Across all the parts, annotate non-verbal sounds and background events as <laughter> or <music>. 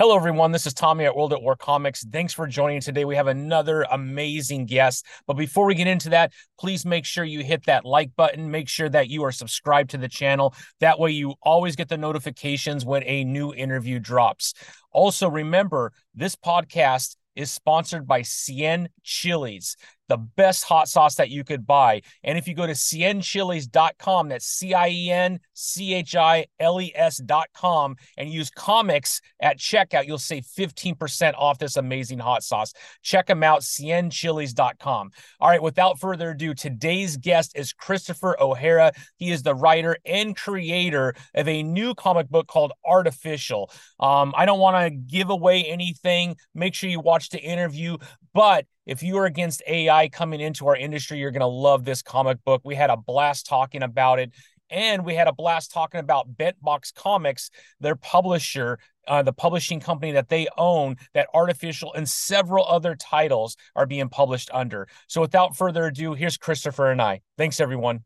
Hello, everyone. This is Tommy at World at War Comics. Thanks for joining today. We have another amazing guest. But before we get into that, please make sure you hit that like button. Make sure that you are subscribed to the channel. That way, you always get the notifications when a new interview drops. Also, remember this podcast is sponsored by Cien Chiles the best hot sauce that you could buy. And if you go to cienchiles.com, that's C I E N C H I L E S.com, and use comics at checkout, you'll save 15% off this amazing hot sauce. Check them out, cienchiles.com. All right, without further ado, today's guest is Christopher O'Hara. He is the writer and creator of a new comic book called Artificial. Um, I don't want to give away anything. Make sure you watch the interview, but if you are against AI coming into our industry, you're going to love this comic book. We had a blast talking about it. And we had a blast talking about Bent Box Comics, their publisher, uh, the publishing company that they own, that Artificial and several other titles are being published under. So without further ado, here's Christopher and I. Thanks, everyone.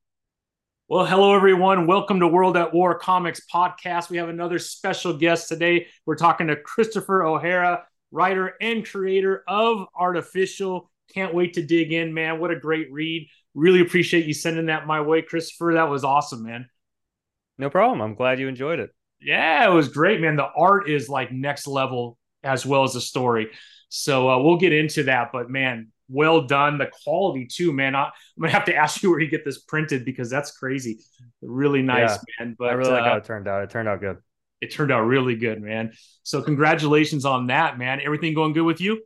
Well, hello, everyone. Welcome to World at War Comics podcast. We have another special guest today. We're talking to Christopher O'Hara writer and creator of Artificial. Can't wait to dig in, man. What a great read. Really appreciate you sending that my way, Christopher. That was awesome, man. No problem. I'm glad you enjoyed it. Yeah, it was great, man. The art is like next level as well as the story. So uh, we'll get into that, but man, well done. The quality too, man. I, am gonna have to ask you where you get this printed because that's crazy. Really nice, yeah, man. But I really uh, like how it turned out. It turned out good it turned out really good, man. So congratulations on that, man. Everything going good with you?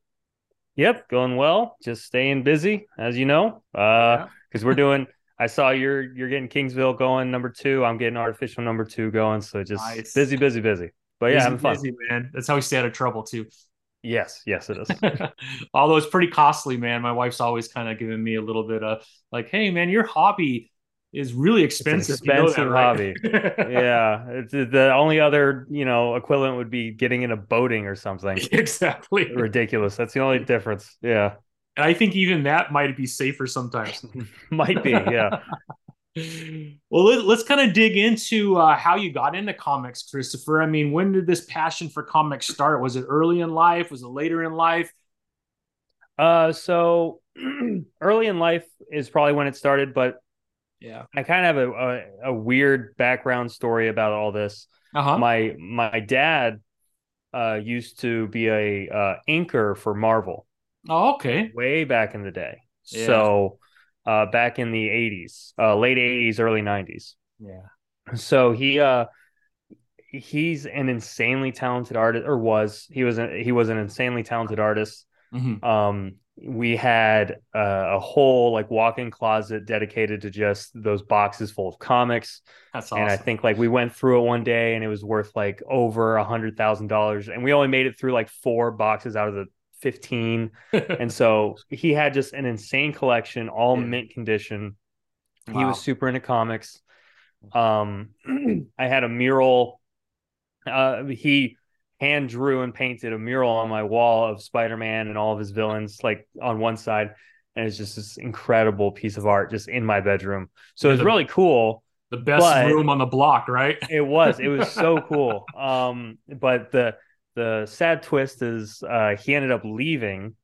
Yep, going well. Just staying busy, as you know. Uh, because yeah. we're doing. I saw you're you're getting Kingsville going number two. I'm getting artificial number two going. So just nice. busy, busy, busy. But busy, yeah, having fun. Busy, man. That's how we stay out of trouble too. Yes, yes, it is. <laughs> Although it's pretty costly, man. My wife's always kind of giving me a little bit of like, "Hey, man, your hobby is really expensive. expensive you know that, hobby. yeah, it's the only other you know equivalent would be getting into boating or something. <laughs> Exactly. Ridiculous. That's the only difference. Yeah. And I think even that might be safer sometimes. <laughs> might be. Yeah. <laughs> well, let, us kind of dig into uh, how you got into comics, Christopher. I mean, when did this passion for comics start? Was it early in life? Was it later in life? Uh, so <clears throat> early in life is probably when it started, but yeah. I kind of have a, a, a weird background story about all this. Uh-huh. My my dad uh, used to be a uh, inker for Marvel. Oh, okay. Way back in the day. Yeah. So uh, back in the 80s, uh, late 80s, early 90s. Yeah. So he uh he's an insanely talented artist or was he was a, he was an insanely talented artist. Mm-hmm. Um we had uh, a whole like walk-in closet dedicated to just those boxes full of comics. That's awesome. And I think like we went through it one day and it was worth like over a hundred thousand dollars, and we only made it through like four boxes out of the fifteen. <laughs> and so he had just an insane collection, all yeah. mint condition. Wow. He was super into comics. Um, <clears throat> I had a mural. Uh, he hand drew and painted a mural on my wall of Spider-Man and all of his villains, like on one side, and it's just this incredible piece of art just in my bedroom. So it's really cool. The best room on the block, right? <laughs> it was. It was so <laughs> cool. Um, but the the sad twist is uh, he ended up leaving.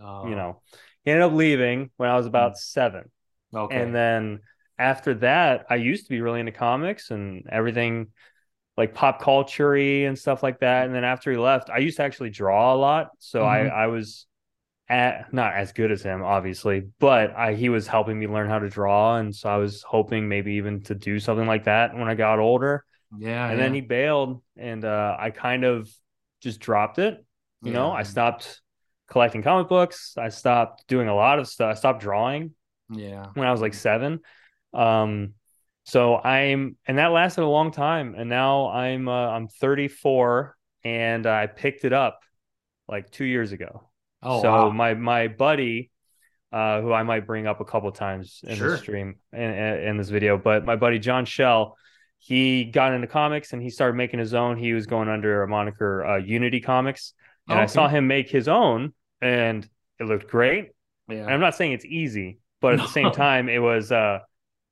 Oh. You know, he ended up leaving when I was about mm. seven. Okay. And then after that, I used to be really into comics and everything like pop culture and stuff like that. And then after he left, I used to actually draw a lot. So mm-hmm. I, I was at, not as good as him, obviously, but I, he was helping me learn how to draw. And so I was hoping maybe even to do something like that when I got older. Yeah. And yeah. then he bailed and uh, I kind of just dropped it. You yeah. know, I stopped collecting comic books. I stopped doing a lot of stuff. I stopped drawing. Yeah. When I was like seven. Um, so I'm, and that lasted a long time. And now I'm, uh, I'm 34 and I picked it up like two years ago. Oh, so wow. my, my buddy, uh, who I might bring up a couple times in sure. the stream in, in this video, but my buddy John Shell, he got into comics and he started making his own. He was going under a moniker uh, Unity Comics, and okay. I saw him make his own, and it looked great. Yeah. I'm not saying it's easy, but at no. the same <laughs> time, it was uh,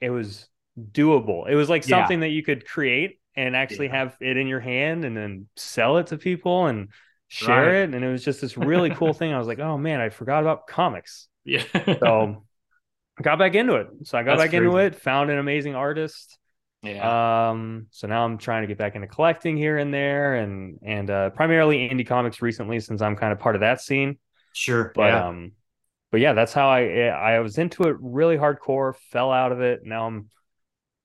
it was doable. It was like something yeah. that you could create and actually yeah. have it in your hand and then sell it to people and share right. it, and it was just this really cool <laughs> thing. I was like, oh man, I forgot about comics. Yeah. so I got back into it. So I got That's back crazy. into it, found an amazing artist. Yeah. Um, so now I'm trying to get back into collecting here and there and and uh primarily indie comics recently since I'm kind of part of that scene. Sure. But yeah. um but yeah, that's how I I was into it really hardcore, fell out of it. Now I'm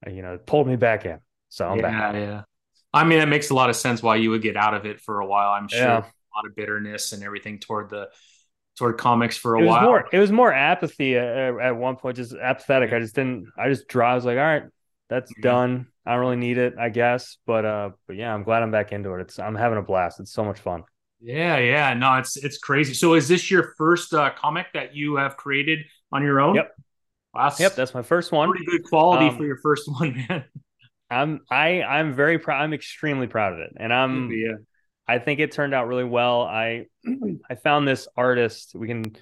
you know, pulled me back in. So I'm yeah, back. Yeah. I mean, it makes a lot of sense why you would get out of it for a while. I'm sure yeah. a lot of bitterness and everything toward the toward comics for a it while. More, it was more apathy at, at one point, just apathetic. I just didn't. I just draw. I was like, all right, that's mm-hmm. done. I don't really need it, I guess. But uh, but yeah, I'm glad I'm back into it. It's I'm having a blast. It's so much fun. Yeah, yeah. No, it's it's crazy. So is this your first uh, comic that you have created on your own? Yep. Wow, yep, that's my first one. Pretty good quality um, for your first <laughs> one, man. I'm I I'm very proud. I'm extremely proud of it, and I'm yeah. I think it turned out really well. I <clears throat> I found this artist. We can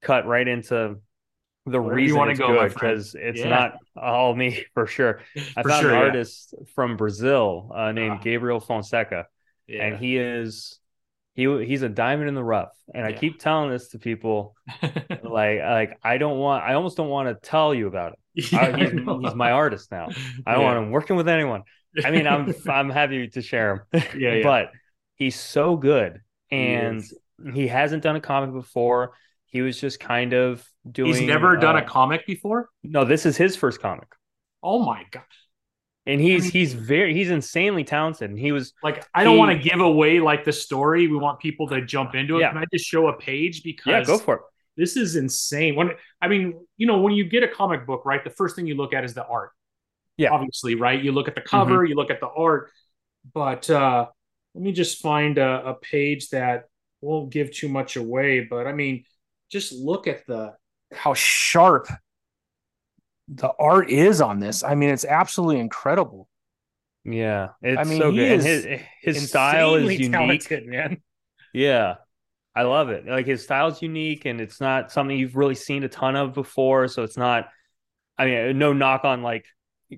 cut right into the Where reason it's go, good because it's yeah. not all me <laughs> for sure. <laughs> I for found sure, an artist yeah. from Brazil uh, named uh, Gabriel Fonseca, yeah. and he is he he's a diamond in the rough. And I keep telling this to people, <laughs> like like I don't want I almost don't want to tell you about it. Uh, he's, he's, my artist now. I don't want him working with anyone. I mean, I'm <laughs> I'm happy to share him. yeah, <laughs> but he's so good, and he, he hasn't done a comic before. He was just kind of doing. He's never done a uh, comic before. No, this is his first comic. Oh my god! And he's I mean, he's very he's insanely talented. And he was like, I don't want to give away like the story. We want people to jump into it. Yeah. Can I just show a page because yeah, go for it. This is insane. When I mean, you know, when you get a comic book, right? The first thing you look at is the art. Yeah, obviously, right? You look at the cover, mm-hmm. you look at the art. But uh let me just find a, a page that won't give too much away. But I mean, just look at the how sharp the art is on this. I mean, it's absolutely incredible. Yeah, it's I mean, so good. his his style is unique, talented, man. Yeah, I love it. Like his style is unique, and it's not something you've really seen a ton of before. So it's not. I mean, no knock on like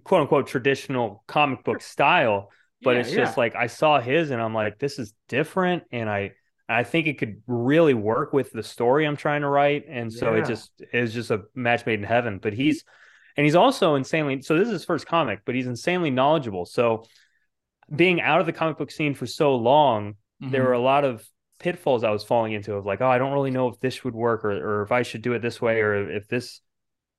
quote unquote traditional comic book style, but yeah, it's just yeah. like I saw his, and I'm like, this is different, and I I think it could really work with the story I'm trying to write, and so yeah. it just is just a match made in heaven. But he's and he's also insanely so this is his first comic, but he's insanely knowledgeable. So being out of the comic book scene for so long, mm-hmm. there were a lot of pitfalls I was falling into of like, oh, I don't really know if this would work or or if I should do it this way or if this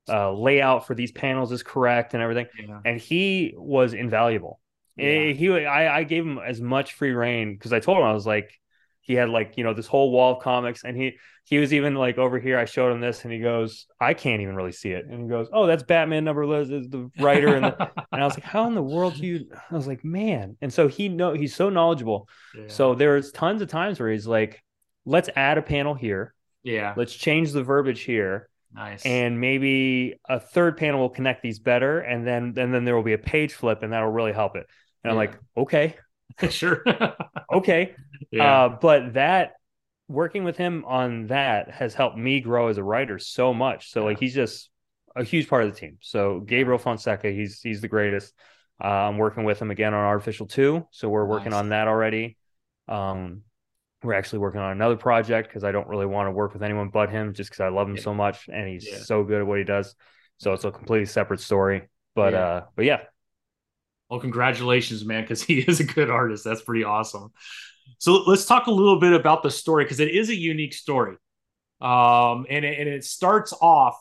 uh, layout for these panels is correct and everything. Yeah. And he was invaluable. Yeah. He, I, I gave him as much free reign because I told him I was like, he had like you know this whole wall of comics and he he was even like over here i showed him this and he goes i can't even really see it and he goes oh that's batman number liz is the writer and, the, <laughs> and i was like how in the world do you i was like man and so he know he's so knowledgeable yeah. so there's tons of times where he's like let's add a panel here yeah let's change the verbiage here Nice. And maybe a third panel will connect these better, and then and then there will be a page flip, and that'll really help it. And yeah. I'm like, okay, <laughs> <laughs> sure, okay. Yeah. Uh, but that working with him on that has helped me grow as a writer so much. So like he's just a huge part of the team. So Gabriel Fonseca, he's he's the greatest. Uh, I'm working with him again on Artificial Two, so we're working nice. on that already. Um, we're actually working on another project because I don't really want to work with anyone but him, just because I love him yeah. so much and he's yeah. so good at what he does. So it's a completely separate story. But yeah. uh, but yeah. Well, congratulations, man, because he <laughs> is a good artist. That's pretty awesome. So let's talk a little bit about the story because it is a unique story. Um, and, it, and it starts off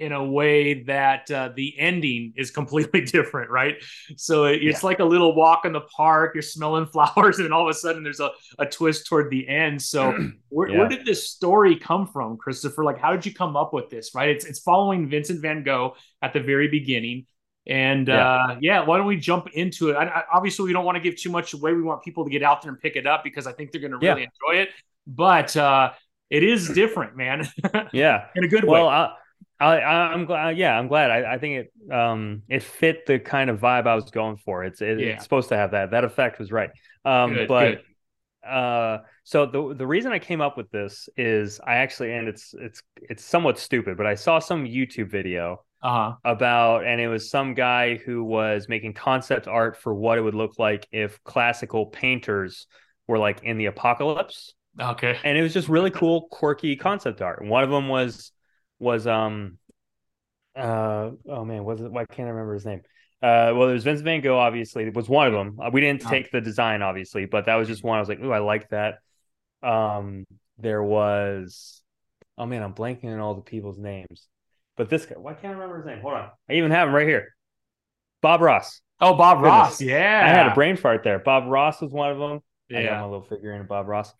in a way that uh, the ending is completely <laughs> different, right? So it, it's yeah. like a little walk in the park, you're smelling <laughs> flowers, and all of a sudden there's a, a twist toward the end. So <clears throat> where, yeah. where did this story come from, Christopher? Like, how did you come up with this, right? It's, it's following Vincent van Gogh at the very beginning. And yeah. Uh, yeah, why don't we jump into it? I, I, obviously, we don't want to give too much away. We want people to get out there and pick it up because I think they're going to really yeah. enjoy it. But uh, it is <clears throat> different, man. <laughs> yeah, in a good way. well, way. I, I, am glad. Yeah, I'm glad. I, I, think it um it fit the kind of vibe I was going for. It's it, yeah. it's supposed to have that. That effect was right. Um, good, but good. uh, so the the reason I came up with this is I actually and it's it's it's somewhat stupid, but I saw some YouTube video uh-huh. about, and it was some guy who was making concept art for what it would look like if classical painters were like in the apocalypse. Okay. And it was just really cool, quirky concept art. And one of them was was um uh oh man, was it why can't I remember his name? Uh, well, there's Vince Van Gogh, obviously, it was one of them. Uh, we didn't uh-huh. take the design, obviously, but that was just one. I was like, oh, I like that. Um, there was, oh man, I'm blanking on all the people's names. But this guy, why can't I remember his name? Hold on, I even have him right here. Bob Ross. Oh, Bob Goodness. Ross. Yeah, I had a brain fart there. Bob Ross was one of them. Yeah. I got my little figurine of Bob Ross.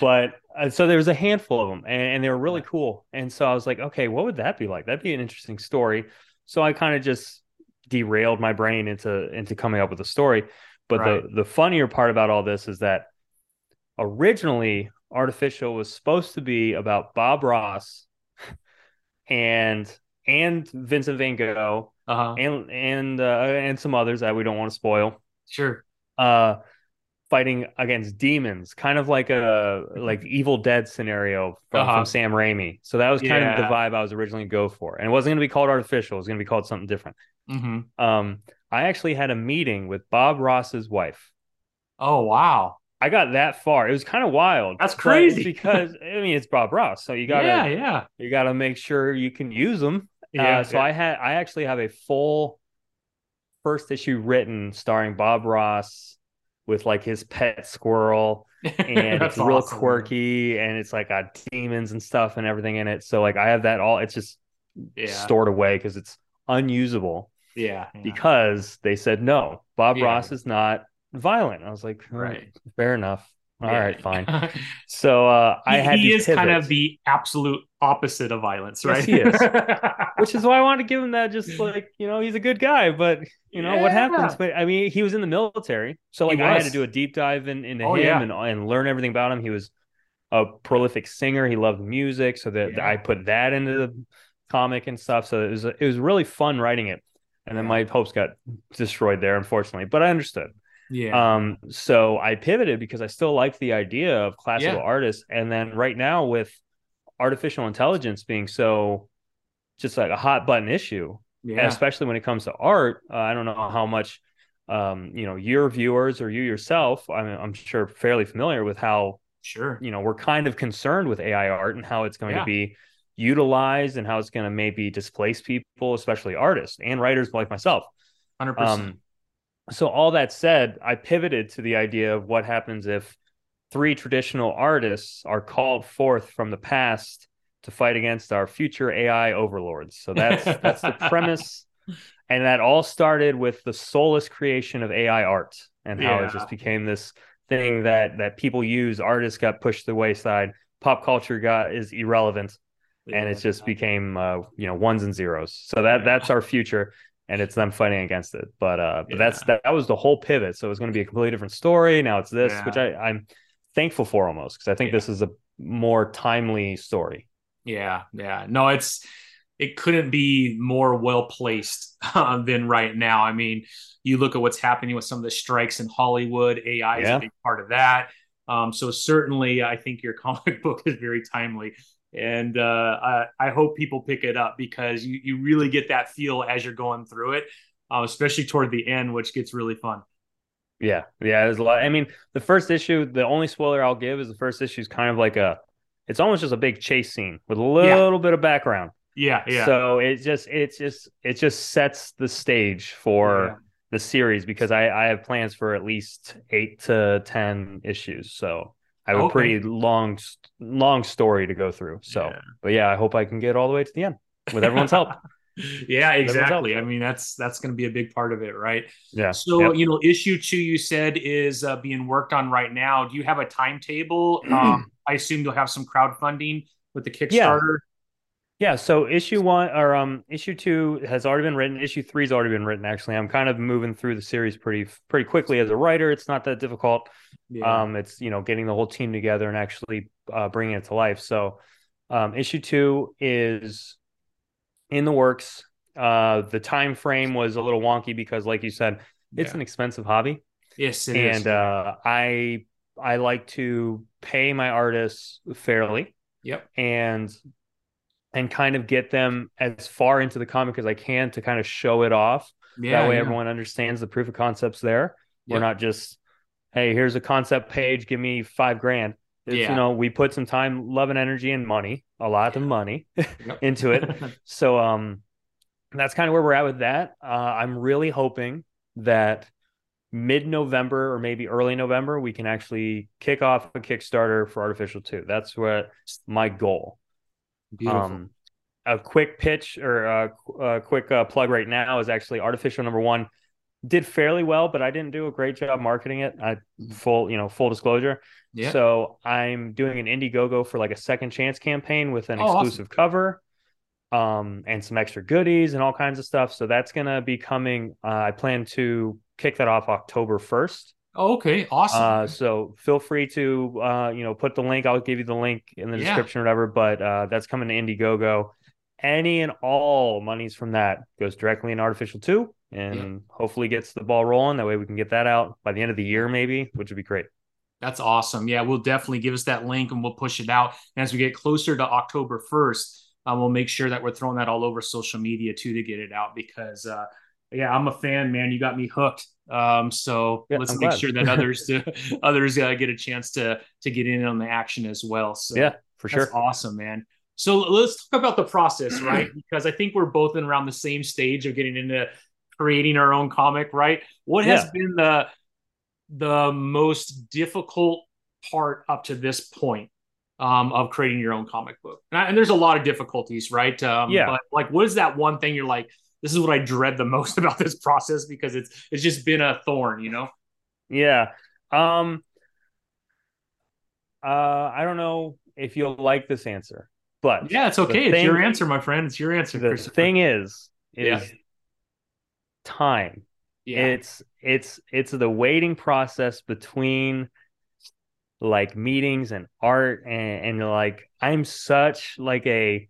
But uh, so there was a handful of them, and, and, they were really cool. And so I was like, okay, what would that be like? That'd be an interesting story. So I kind of just derailed my brain into into coming up with a story. But right. the the funnier part about all this is that originally Artificial was supposed to be about Bob Ross and and Vincent Van Gogh uh-huh. and and uh, and some others that we don't want to spoil. Sure. Uh, fighting against demons, kind of like a like Evil Dead scenario from, uh-huh. from Sam Raimi. So that was kind yeah. of the vibe I was originally go for, and it wasn't going to be called Artificial. It was going to be called something different. Mm-hmm. Um, I actually had a meeting with Bob Ross's wife. Oh wow! I got that far. It was kind of wild. That's crazy <laughs> because I mean it's Bob Ross, so you gotta yeah yeah you gotta make sure you can use them. Yeah. Uh, so yeah. I had I actually have a full first issue written starring Bob Ross with like his pet squirrel <laughs> and it's real awesome, quirky and it's like got demons and stuff and everything in it. So like I have that all. It's just yeah. stored away because it's unusable. Yeah, Because they said no, Bob. Ross is not violent. I was like, oh, right, fair enough. All yeah. right, fine. <laughs> So uh, I had he is pivot. kind of the absolute opposite of violence, right? Yes, he is. <laughs> Which is why I wanted to give him that. Just like you know, he's a good guy, but you know yeah. what happens? But I mean, he was in the military, so like I had to do a deep dive in, into oh, him yeah. and and learn everything about him. He was a prolific singer. He loved music, so that I put that into the comic and stuff. So it was it was really fun writing it. And then my hopes got destroyed there, unfortunately. But I understood. Yeah. Um, so I pivoted because I still liked the idea of classical yeah. artists. And then right now with artificial intelligence being so just like a hot button issue, yeah. especially when it comes to art, uh, I don't know how much um, you know, your viewers or you yourself, I'm, I'm sure fairly familiar with how sure, you know, we're kind of concerned with AI art and how it's going yeah. to be utilized and how it's going to maybe displace people, especially artists and writers like myself. 100%. Um, so all that said, I pivoted to the idea of what happens if three traditional artists are called forth from the past to fight against our future AI overlords. So that's <laughs> that's the premise. And that all started with the soulless creation of AI art and how yeah. it just became this thing that that people use. Artists got pushed to the wayside. Pop culture got is irrelevant. Yeah. And it just became uh, you know ones and zeros. So that that's our future and it's them fighting against it. But uh, but yeah. that's that, that was the whole pivot. So it was going to be a completely different story. Now it's this, yeah. which I I'm thankful for almost because I think yeah. this is a more timely story. Yeah, yeah. No, it's it couldn't be more well placed <laughs> uh, than right now. I mean, you look at what's happening with some of the strikes in Hollywood. AI is a big part of that. Um, so certainly, I think your <laughs> comic book is very timely and uh, I, I, hope people pick it up because you you really get that feel as you're going through it, uh, especially toward the end, which gets really fun. Yeah, yeah, there's a lot. I mean, the first issue, the only spoiler I'll give is the first issue is kind of like a, it's almost just a big chase scene with a little yeah. bit of background. Yeah, yeah. So it just, it's just, it just sets the stage for. Yeah. The series because I, I have plans for at least eight to ten issues. So I have okay. a pretty long, long story to go through. So, yeah. but yeah, I hope I can get all the way to the end with everyone's help. <laughs> yeah, exactly. I mean, that's that's going to be a big part of it, right? Yeah. So, yep. you know, issue two you said is uh, being worked on right now. Do you have a timetable? <clears throat> um, I assume you'll have some crowdfunding with the Kickstarter. Yeah, yeah. so issue one or um issue two has already been written. Issue three's already been written. Actually, I'm kind of moving through the series pretty pretty quickly as a writer. It's not that difficult. Yeah. Um, it's you know getting the whole team together and actually uh, bringing it to life. So, um, issue two is in the works. Uh, the time frame was a little wonky because, like you said, it's yeah. an expensive hobby. Yes, and is. Uh, I I like to pay my artists fairly. Yep. And and kind of get them as far into the comic as I can to kind of show it off. Yeah, that way, yeah. everyone understands the proof of concepts there. We're not just, hey, here's a concept page, give me five grand. It's, yeah. you know, we put some time, love, and energy and money, a lot of money <laughs> <laughs> into it. <laughs> so um that's kind of where we're at with that. Uh, I'm really hoping that mid-November or maybe early November we can actually kick off a Kickstarter for Artificial 2. That's what my goal. Beautiful. Um, a quick pitch or a, a quick uh, plug right now is actually Artificial number 1 did fairly well, but I didn't do a great job marketing it. I mm-hmm. full, you know, full disclosure. Yeah. So I'm doing an Indiegogo for like a second chance campaign with an oh, exclusive awesome. cover, um, and some extra goodies and all kinds of stuff. So that's gonna be coming. Uh, I plan to kick that off October first. Oh, okay, awesome. Uh, so feel free to uh, you know, put the link. I'll give you the link in the yeah. description or whatever. But uh, that's coming to Indiegogo. Any and all monies from that goes directly in Artificial Two and yeah. hopefully gets the ball rolling. That way we can get that out by the end of the year, maybe, which would be great. That's awesome. Yeah, we'll definitely give us that link and we'll push it out. And as we get closer to October 1st, um, we'll make sure that we're throwing that all over social media too to get it out because, uh, yeah, I'm a fan, man. You got me hooked. Um, so yeah, let's I'm make glad. sure that <laughs> others to, others uh, get a chance to to get in on the action as well. So yeah, for sure. Awesome, man. So let's talk about the process, <clears throat> right? because I think we're both in around the same stage of getting into creating our own comic, right? What has been the the most difficult part up to this point um, of creating your own comic book? And, I, and, there's a lot of difficulties, right? Um, yeah. But like, what is that one thing you're like? This is what I dread the <laughs> most about this process because it's it's just been a thorn, you know. Yeah. Um. Uh, I don't know if you'll like this answer, but yeah, it's okay. Thing, it's your answer, my friend. It's your answer. The thing is, is yeah time. Yeah. It's it's it's the waiting process between like meetings and art and, and like I'm such like a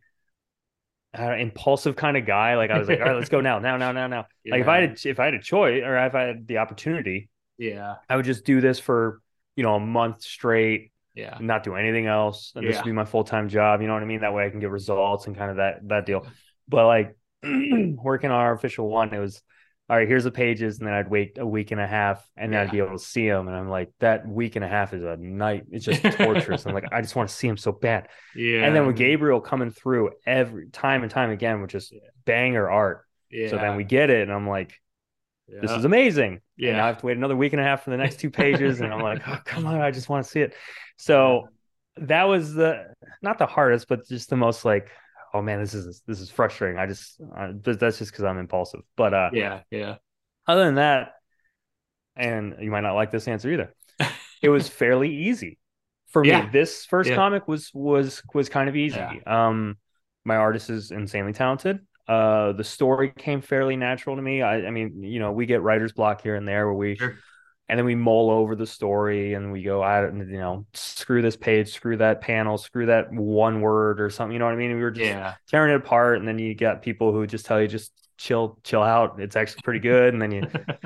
uh, impulsive kind of guy. Like I was like, all right, let's go now, now, now, now, now. Yeah. <laughs> Like if I had if I had a choice or if I had the opportunity, yeah, I would just do this for you know a month straight. Yeah, not do anything else, and yeah. this would be my full time job. You know what I mean? That way I can get results and kind of that that deal. But like <clears throat> working on Artificial One, it was all right, here's the pages, and then I'd wait a week and a half, and then yeah. I'd be able to see them. And I'm like, that week and a half is a night. It's just <laughs> torturous. I'm like, I just want to see him so bad. Yeah. And then with Gabriel coming through every time and time again, with just banger art. Yeah. So then we get it, and I'm like, yeah. this is amazing. Yeah. And I have to wait another week and a half for the next two pages, and I'm like, <laughs> oh, come on, I just want to see it. So that was the not the hardest, but just the most like oh man, this is this is frustrating. I just uh, that's just because I'm impulsive. But uh, yeah, yeah. Other than that, and you might not like this answer either. it was <laughs> fairly easy for yeah. me. This first yeah. comic was was was kind of easy. Um, my artist is insanely talented. Uh, the story came fairly natural to me. I, I mean, you know, we get writer's block here and there where we sure. and then we mull over the story and we go I don't you know screw this page screw that panel screw that one word or something you know what I mean? We were just yeah. tearing it apart and then you get people who just tell you just chill chill out. It's actually pretty good. And then you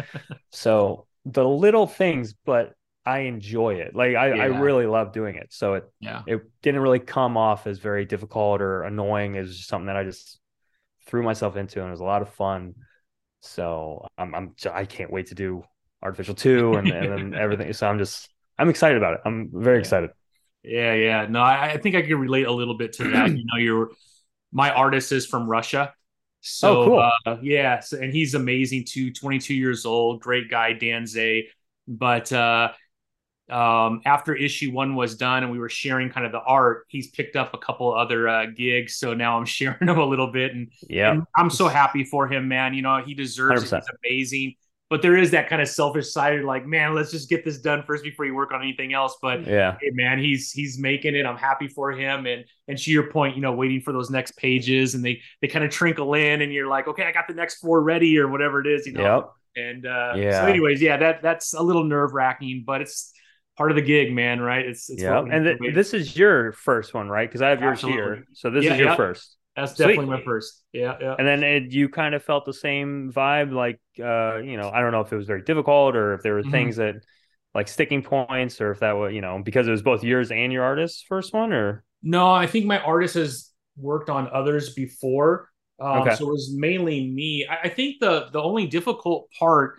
<laughs> so the little things but I enjoy it. Like I, yeah. I really love doing it. So it yeah. it didn't really come off as very difficult or annoying. It was just something that I just threw myself into and it was a lot of fun so I'm, I'm I can't wait to do artificial two <laughs> and, and then everything. So I'm just I'm excited about it. I'm very yeah. excited. Yeah, yeah. No, I, I, think I can relate a little bit to that. you know, you're my artist is from Russia. So oh, cool. uh, yeah, so, and he's amazing too. 22 years old, great guy, Dan Zay. But uh, um, after issue one was done and we were sharing kind of the art, he's picked up a couple other uh, gigs. So now I'm <laughs> sharing them a little bit, and yeah, I'm so happy for him, man. You know, he deserves 100%. it. He's amazing but there is that kind of selfish side like man let's just get this done first before you work on anything else but yeah hey, man he's he's making it i'm happy for him and and to your point you know waiting for those next pages and they they kind of trinkle in and you're like okay i got the next four ready or whatever it is you know yep. and uh yeah so anyways yeah that that's a little nerve-wracking but it's part of the gig man right it's, it's yeah and th- this is your first one right because i have yours Absolutely. here so this yeah, is your yeah. first that's definitely Sweet. my first. Yeah, yeah. And then it, you kind of felt the same vibe, like uh, you know, I don't know if it was very difficult or if there were mm-hmm. things that like sticking points or if that was, you know, because it was both yours and your artist's first one or no, I think my artist has worked on others before. Um, okay. so it was mainly me. I, I think the the only difficult part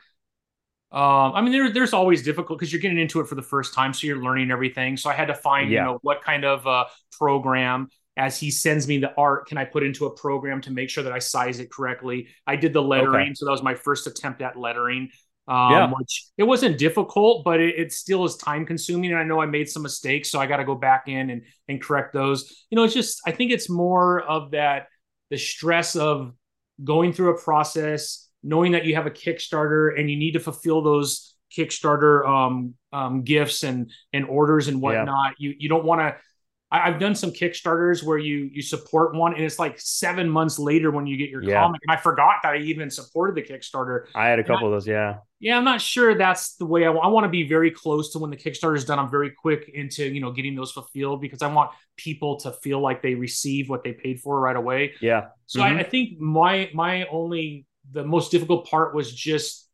Um, I mean, there, there's always difficult because you're getting into it for the first time, so you're learning everything. So I had to find, yeah. you know, what kind of uh, program as he sends me the art, can I put into a program to make sure that I size it correctly? I did the lettering, okay. so that was my first attempt at lettering. Um, yeah. which it wasn't difficult, but it, it, still is time consuming. And I know I made some mistakes, so I got to go back in and and correct those. You know, it's just I think it's more of that the stress of going through a process, knowing that you have a Kickstarter and you need to fulfill those Kickstarter um, um, gifts and and orders and whatnot. Yeah. You you don't want to I, have done some Kickstarters where you you support one, and it's like seven months later when you get your yeah. comic. And I forgot that I even supported the Kickstarter. I had a couple I, of those, yeah. Yeah, I'm not sure that's the way I, I want to be very close to when the Kickstarter is done. I'm very quick into you know getting those fulfilled because I want people to feel like they receive what they paid for right away. Yeah. So mm-hmm. I, I think my my only the most difficult part was just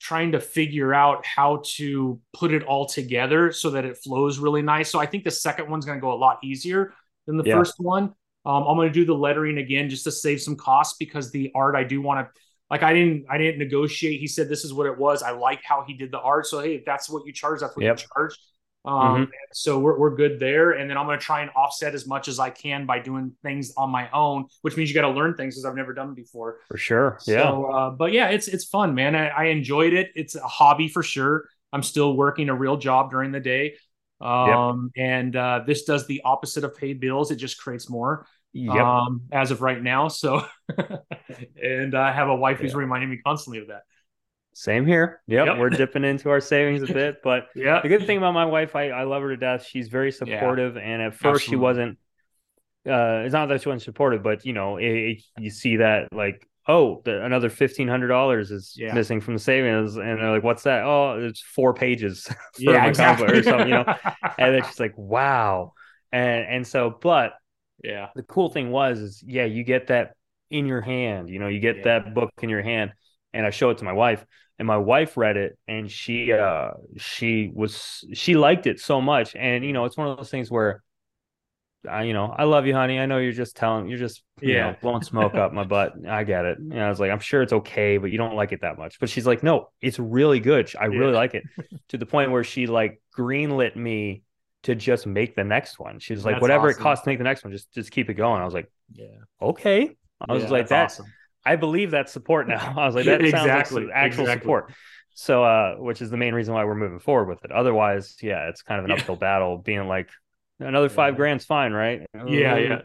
trying to figure out how to put it all together so that it flows really nice. So I think the second one's going to go a lot easier than the yeah. first one. Um, I'm going to do the lettering again just to save some costs because the art I do want to like I didn't I didn't negotiate. He said this is what it was. I like how he did the art. So hey, if that's what you charge, that's what yep. you charge. Um, mm-hmm. So we're, we're good there. And then I'm going to try and offset as much as I can by doing things on my own, which means you got to learn things because I've never done before. For sure. Yeah. So, uh, but yeah, it's, it's fun, man. I, I, enjoyed it. It's a hobby for sure. I'm still working a real job during the day. Um, yep. and, uh, this does the opposite of pay bills. It just creates more. Yep. Um, as of right now. So, <laughs> and I have a wife yeah. who's reminding me constantly of that. Same here. Yep, yep. we're dipping into our savings a <laughs> bit, but yeah. The good thing about my wife, I, I love her to death. She's very supportive, yeah. and at first Absolutely. she wasn't. Uh, it's not that she wasn't supportive, but you know, it, it, you see that like, oh, the, another fifteen hundred dollars is yeah. missing from the savings, and they're like, "What's that?" Oh, it's four pages <laughs> for yeah, exactly. or something, you know. <laughs> and it's just like, wow, and and so, but yeah, the cool thing was is yeah, you get that in your hand, you know, you get yeah. that book in your hand and I show it to my wife and my wife read it and she uh she was she liked it so much and you know it's one of those things where I, you know, I love you, honey. I know you're just telling, you're just, you yeah, know, blowing smoke up my butt. I get it. And I was like, I'm sure it's okay, but you don't like it that much. But she's like, no, it's really good. I yeah. really like it <laughs> to the point where she like greenlit me to just make the next one. She's like, that's whatever awesome. it costs to make the next one, just just keep it going. I was like, yeah, okay. I was yeah, like, that's awesome. I believe that's support now. <laughs> I was like, that sounds exactly. like actual exactly. support. So, uh, which is the main reason why we're moving forward with it. Otherwise, yeah, it's kind of an uphill battle being like another five yeah. grand's fine, right? Yeah, yeah.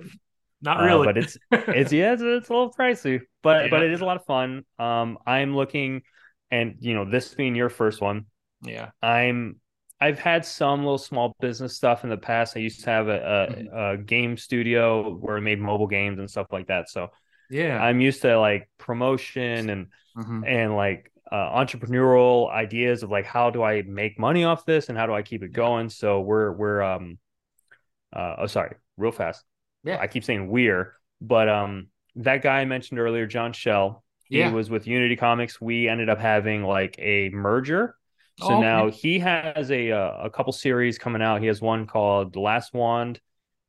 Not really, uh, but it's it's yeah, it's, it's, a little pricey, but yeah. but it is a lot of fun. Um, I'm looking, and you know, this being your first one, yeah, I'm I've had some little small business stuff in the past. I used to have a, a, mm-hmm. a game studio where I made mobile games and stuff like that. So yeah. I'm used to like promotion and mm-hmm. and like uh, entrepreneurial ideas of like how do i make money off this and how do i keep it going? So we're we're um uh oh sorry real fast. Yeah. I keep saying we're but um that guy i mentioned earlier john shell he yeah. was with unity comics. We ended up having like a merger. So oh, now he has a uh, a couple series coming out. He has one called the last wand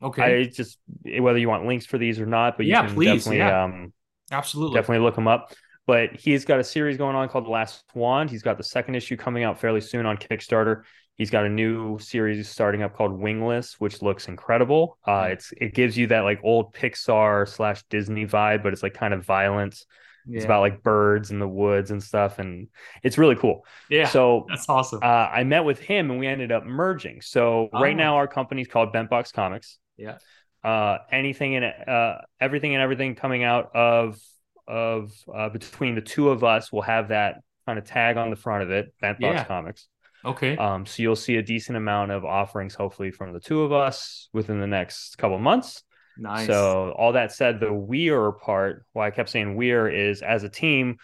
Okay. I just whether you want links for these or not, but yeah, can please, definitely yeah. um absolutely definitely look them up. But he's got a series going on called The Last Wand. He's got the second issue coming out fairly soon on Kickstarter. He's got a new series starting up called Wingless, which looks incredible. Uh, it's it gives you that like old Pixar slash Disney vibe, but it's like kind of violent. Yeah. It's about like birds in the woods and stuff, and it's really cool. Yeah, so that's awesome. Uh, I met with him, and we ended up merging. So oh. right now, our company's called Bent Box Comics. Yeah. Uh, anything and uh, everything and everything coming out of of uh, between the two of us will have that kind of tag on the front of it, Bent Box yeah. Comics. Okay. Um, so you'll see a decent amount of offerings, hopefully, from the two of us within the next couple months. Nice. So all that said, the we're part, why I kept saying we're is as a team,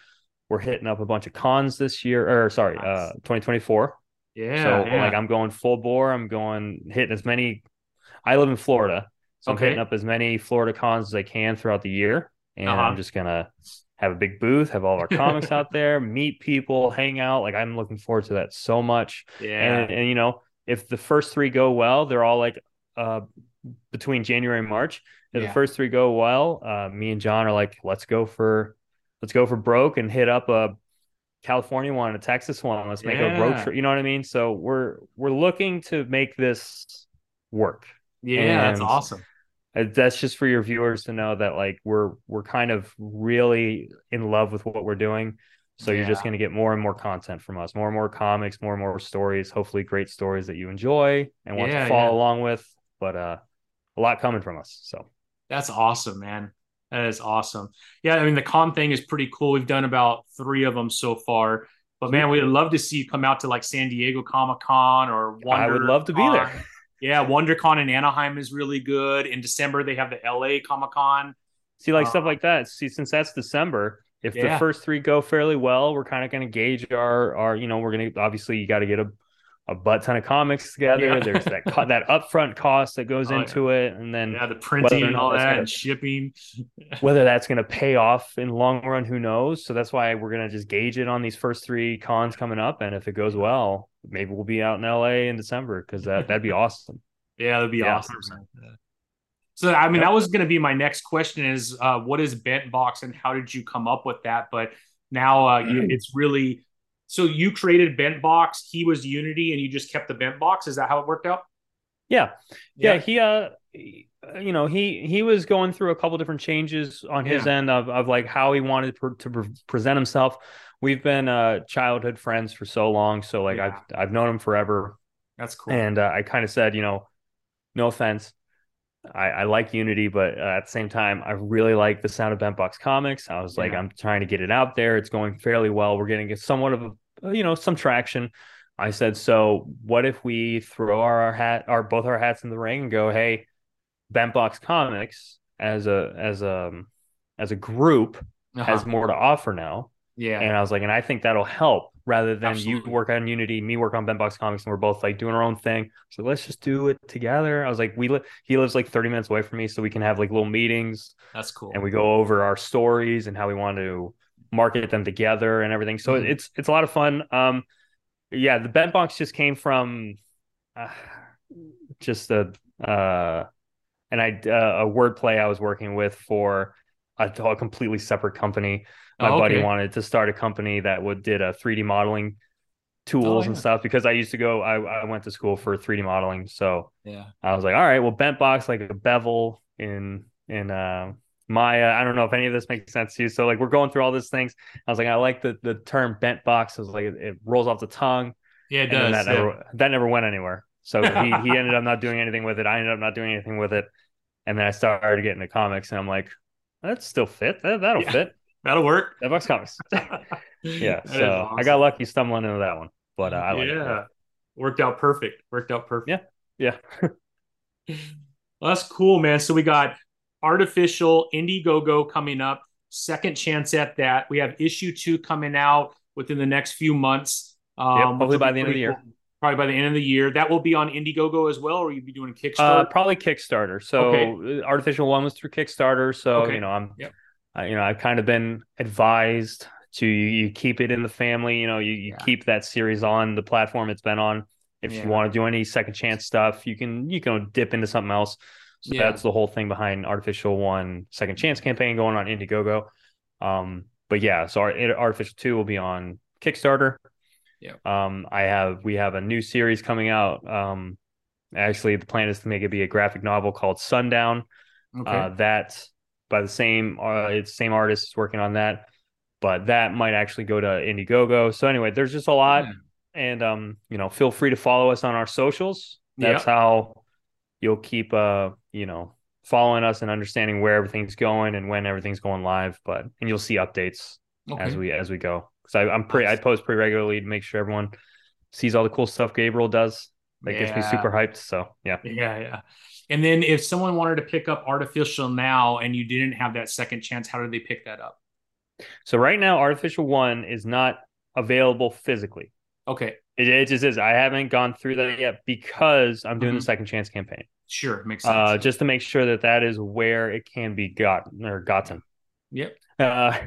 we're hitting up a bunch of cons this year, or sorry, nice. uh, 2024. Yeah. So yeah. like I'm going full bore. I'm going hitting as many I live in Florida, so okay. I'm hitting up as many Florida cons as I can throughout the year, and uh-huh. I'm just gonna have a big booth, have all of our comics <laughs> out there, meet people, hang out. Like I'm looking forward to that so much. Yeah, and, and you know, if the first three go well, they're all like uh between January and March. If yeah. the first three go well, uh, me and John are like, let's go for let's go for broke and hit up a California one, a Texas one. Let's make yeah. a road trip. You know what I mean? So we're we're looking to make this work. Yeah, and that's awesome. That's just for your viewers to know that like we're we're kind of really in love with what we're doing. So yeah. you're just going to get more and more content from us, more and more comics, more and more stories, hopefully great stories that you enjoy and want yeah, to follow yeah. along with. But uh, a lot coming from us. So that's awesome, man. That is awesome. Yeah, I mean the con thing is pretty cool. We've done about three of them so far. But man, we'd love to see you come out to like San Diego Comic Con or Wonder I would love to be there. Yeah, WonderCon in Anaheim is really good. In December, they have the LA Comic Con. See, like uh, stuff like that. See, since that's December, if yeah. the first three go fairly well, we're kind of going to gauge our our. You know, we're going to obviously you got to get a a butt ton of comics together. Yeah. There's that co- that upfront cost that goes oh, into yeah. it, and then yeah, the printing and all that, gonna, and shipping. <laughs> whether that's going to pay off in long run, who knows? So that's why we're going to just gauge it on these first three cons coming up, and if it goes well, maybe we'll be out in LA in December because that that'd be awesome. <laughs> Yeah, that'd be yeah, awesome. So I mean, that was going to be my next question: is uh, what is Bent Box and how did you come up with that? But now uh, you, <clears throat> it's really so you created Bent Box, he was Unity, and you just kept the Bent Box. Is that how it worked out? Yeah, yeah. yeah he, uh, you know, he he was going through a couple different changes on his yeah. end of of like how he wanted to, to pre- present himself. We've been uh childhood friends for so long, so like yeah. I've I've known him forever. That's cool. And uh, I kind of said, you know, no offense, I, I, like Unity, but uh, at the same time, I really like the sound of Bent Box Comics. I was yeah. like, I'm trying to get it out there. It's going fairly well. We're getting somewhat of a, you know, some traction. I said, so what if we throw our, our hat, our both our hats in the ring and go, hey, Bent Box Comics as a as a as a group uh-huh. has more to offer now. Yeah, and I was like, and I think that'll help rather than Absolutely. you work on Unity, me work on Box Comics, and we're both like doing our own thing. So let's just do it together. I was like, we li- he lives like 30 minutes away from me, so we can have like little meetings. That's cool. And we go over our stories and how we want to market them together and everything. So mm-hmm. it's it's a lot of fun. Um, yeah, the Bent Box just came from uh, just a uh, and I uh, a wordplay I was working with for a, a completely separate company my oh, okay. buddy wanted to start a company that would did a 3D modeling tools oh, yeah. and stuff because I used to go I, I went to school for 3D modeling. So yeah. I was like, all right, well bent box like a bevel in in uh Maya. I don't know if any of this makes sense to you. So like we're going through all these things. I was like, I like the the term bent box. I was like it, it rolls off the tongue. Yeah, it does. That, yeah. Never, that never went anywhere. So he, he <laughs> ended up not doing anything with it. I ended up not doing anything with it. And then I started getting into comics and I'm like, that still fit. That, that'll yeah. fit. That'll work. That box comics. <laughs> yeah. so awesome. I got lucky stumbling into that one, but uh, I like yeah. It. Worked out perfect. Worked out perfect. Yeah. Yeah. <laughs> well, that's cool, man. So we got artificial Indiegogo coming up. Second chance at that. We have issue two coming out within the next few months. Um, yep, hopefully by the end of the year. Cool. Probably by the end of the year. That will be on Indiegogo as well, or you'd be doing Kickstarter? Uh, probably Kickstarter. So okay. artificial one was through Kickstarter. So okay. you know, I'm yep uh, you know, I've kind of been advised to you, you keep it in the family. You know, you, you yeah. keep that series on the platform it's been on. If yeah. you want to do any second chance stuff, you can you can dip into something else. So yeah. that's the whole thing behind Artificial One Second Chance campaign going on Indiegogo. Um, but yeah, so our Artificial Two will be on Kickstarter. Yeah. Um, I have we have a new series coming out. Um, actually, the plan is to make it be a graphic novel called Sundown. Okay. Uh, that by the same uh, it's same artist is working on that, but that might actually go to Indiegogo. So anyway, there's just a lot, yeah. and um, you know, feel free to follow us on our socials. That's how you'll keep uh, you know, following us and understanding where everything's going and when everything's going live. But and you'll see updates okay. as we as we go. Because I'm pretty, I post pretty regularly to make sure everyone sees all the cool stuff Gabriel does. That yeah. gets me super hyped. So yeah, yeah, yeah. And then if someone wanted to pick up artificial now and you didn't have that second chance, how did they pick that up? So right now, artificial one is not available physically. Okay. It, it just is. I haven't gone through that yet because I'm doing mm-hmm. the second chance campaign. Sure, makes uh, sense. Uh, just to make sure that that is where it can be gotten or gotten. Yep. Uh,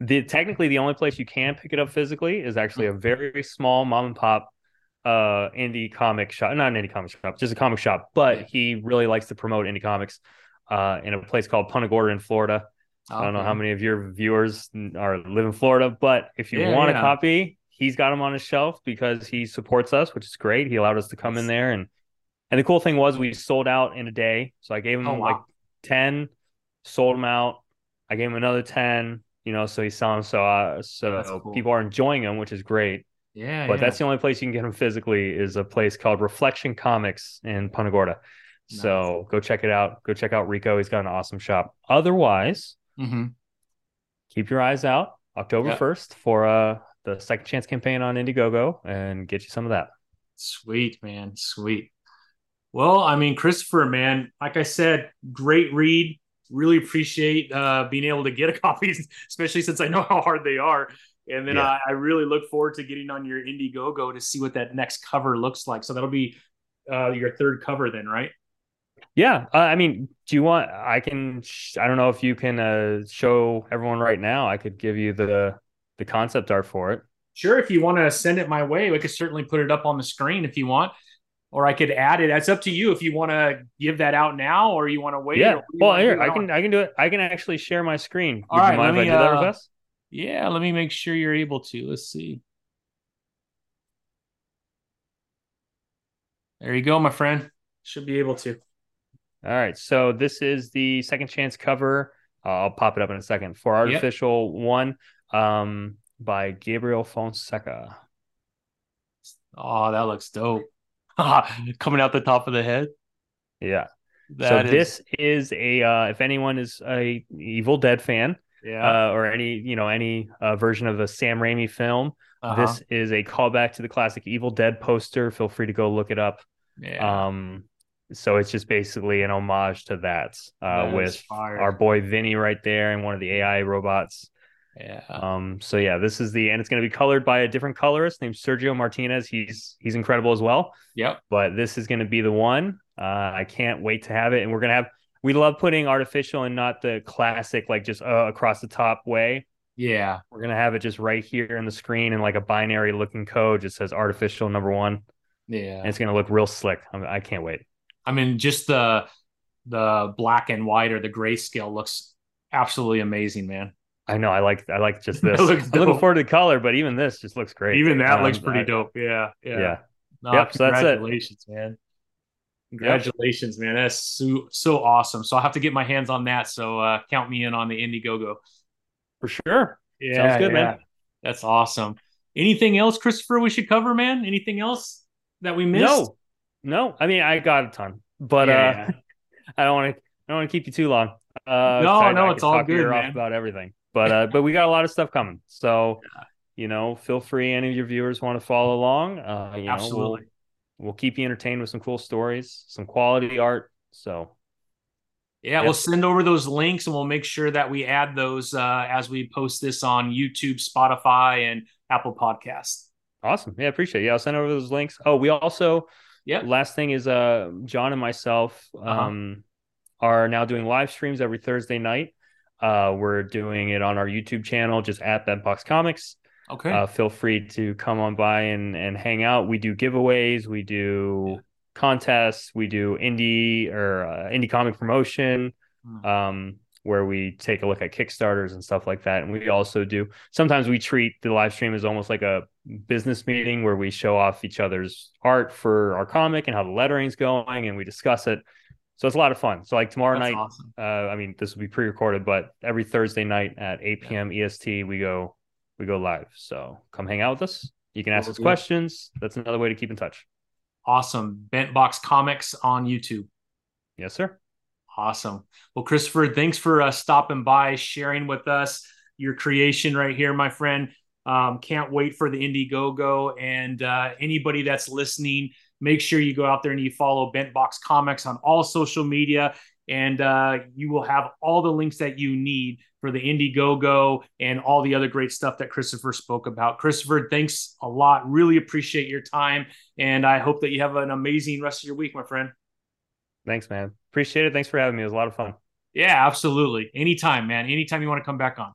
the technically the only place you can pick it up physically is actually a very small mom and pop uh indie comic shop, not an indie comic shop, just a comic shop, but he really likes to promote indie comics uh in a place called Punta Gorda in Florida. Okay. I don't know how many of your viewers are live in Florida, but if you yeah, want yeah. a copy, he's got them on his shelf because he supports us, which is great. He allowed us to come in there and and the cool thing was we sold out in a day. So I gave him oh, wow. like 10, sold them out. I gave him another 10, you know, so he's selling so uh, so cool. people are enjoying them, which is great. Yeah. But yeah. that's the only place you can get them physically is a place called Reflection Comics in Punta Gorda. Nice. So go check it out. Go check out Rico. He's got an awesome shop. Otherwise, mm-hmm. keep your eyes out October yep. 1st for uh, the second chance campaign on Indiegogo and get you some of that. Sweet, man. Sweet. Well, I mean, Christopher, man, like I said, great read. Really appreciate uh, being able to get a <laughs> copy, especially since I know how hard they are. And then yeah. I, I, really look forward to getting on your Indiegogo to see what that next cover looks like. So that'll be uh, your third cover, then, right? Yeah, uh, I mean, do you want? I can. Sh- I don't know if you can uh, show everyone right now. I could give you the the concept art for it. Sure, if you want to send it my way, we could certainly put it up on the screen if you want, or I could add it. That's up to you if you want to give that out now or you want to wait. Yeah, well, here I can. I can do it. I can actually share my screen. All Would right, let me, uh, Yeah, let me make sure you're able to. Let's see. There you go, my friend. Should be able to. All right. So this is the second chance cover. Uh, I'll pop it up in a second for artificial yep. one um, by Gabriel Fonseca. Oh, that looks dope. <laughs> Coming out the top of the head. Yeah. That so is... this is a uh, if anyone is a Evil Dead fan, yeah, uh, or any you know any uh, version of a Sam Raimi film, uh-huh. this is a callback to the classic Evil Dead poster. Feel free to go look it up. Yeah. Um, so it's just basically an homage to that, uh, that with our boy Vinny right there and one of the AI robots. Yeah. Um. So yeah, this is the and it's going to be colored by a different colorist named Sergio Martinez. He's he's incredible as well. Yep. But this is going to be the one. Uh, I can't wait to have it, and we're gonna have. We love putting artificial and not the classic, like just uh, across the top way. Yeah. We're gonna have it just right here in the screen in like a binary looking code. Just says artificial number one. Yeah. And it's gonna look real slick. I, I can't wait. I mean, just the the black and white or the grayscale looks absolutely amazing, man. I know. I like. I like just <laughs> this. I'm looking forward to the color, but even this just looks great. Even that um, looks pretty I, dope. Yeah. Yeah. Yeah. No, yep, congratulations, so man. Congratulations, yep. man. That's so so awesome. So I'll have to get my hands on that. So uh, count me in on the Indiegogo. For sure. Yeah. Sounds good, yeah. man. That's awesome. Anything else, Christopher, we should cover, man? Anything else that we missed? No. No. I mean, I got a ton, but yeah. uh <laughs> I don't want to I don't want to keep you too long. Uh no, I, no, I it's all good, man. about everything. But uh, but we got a lot of stuff coming. So you know, feel free. Any of your viewers want to follow along? Uh, you Absolutely. Know, we'll, we'll keep you entertained with some cool stories, some quality art. So yeah, we'll send over those links and we'll make sure that we add those uh, as we post this on YouTube, Spotify, and Apple Podcasts. Awesome. Yeah, appreciate it. Yeah, I'll send over those links. Oh, we also, yeah. Last thing is, uh, John and myself uh-huh. um, uh-huh. are now doing live streams every Thursday night. Uh, we're doing it on our YouTube channel, just at Bentbox Comics. Okay. Uh, feel free to come on by and and hang out. We do giveaways, we do yeah. contests, we do indie or uh, indie comic promotion, mm. um, where we take a look at Kickstarters and stuff like that. And we also do sometimes we treat the live stream as almost like a business meeting where we show off each other's art for our comic and how the lettering's going, and we discuss it. So it's a lot of fun. So like tomorrow That's night, awesome. uh, I mean, this will be pre-recorded, but every Thursday night at 8 p.m. Yeah. EST, we go we go live. So come hang out with us. You can ask us questions. That's another way to keep in touch. Awesome. Bent Box Comics on YouTube. Yes, sir. Awesome. Well, Christopher, thanks for uh, stopping by, sharing with us your creation right here, my friend. Um, can't wait for the Indiegogo. And uh, anybody that's listening, make sure you go out there and you follow Bent Box Comics on all social media, and uh, you will have all the links that you need for the Indiegogo and all the other great stuff that Christopher spoke about. Christopher, thanks a lot. Really appreciate your time, and I hope that you have an amazing rest of your week, my friend. Thanks, man. Appreciate it. Thanks for having me. It was a lot of fun. Yeah, absolutely. Anytime, man. Anytime you want to come back on.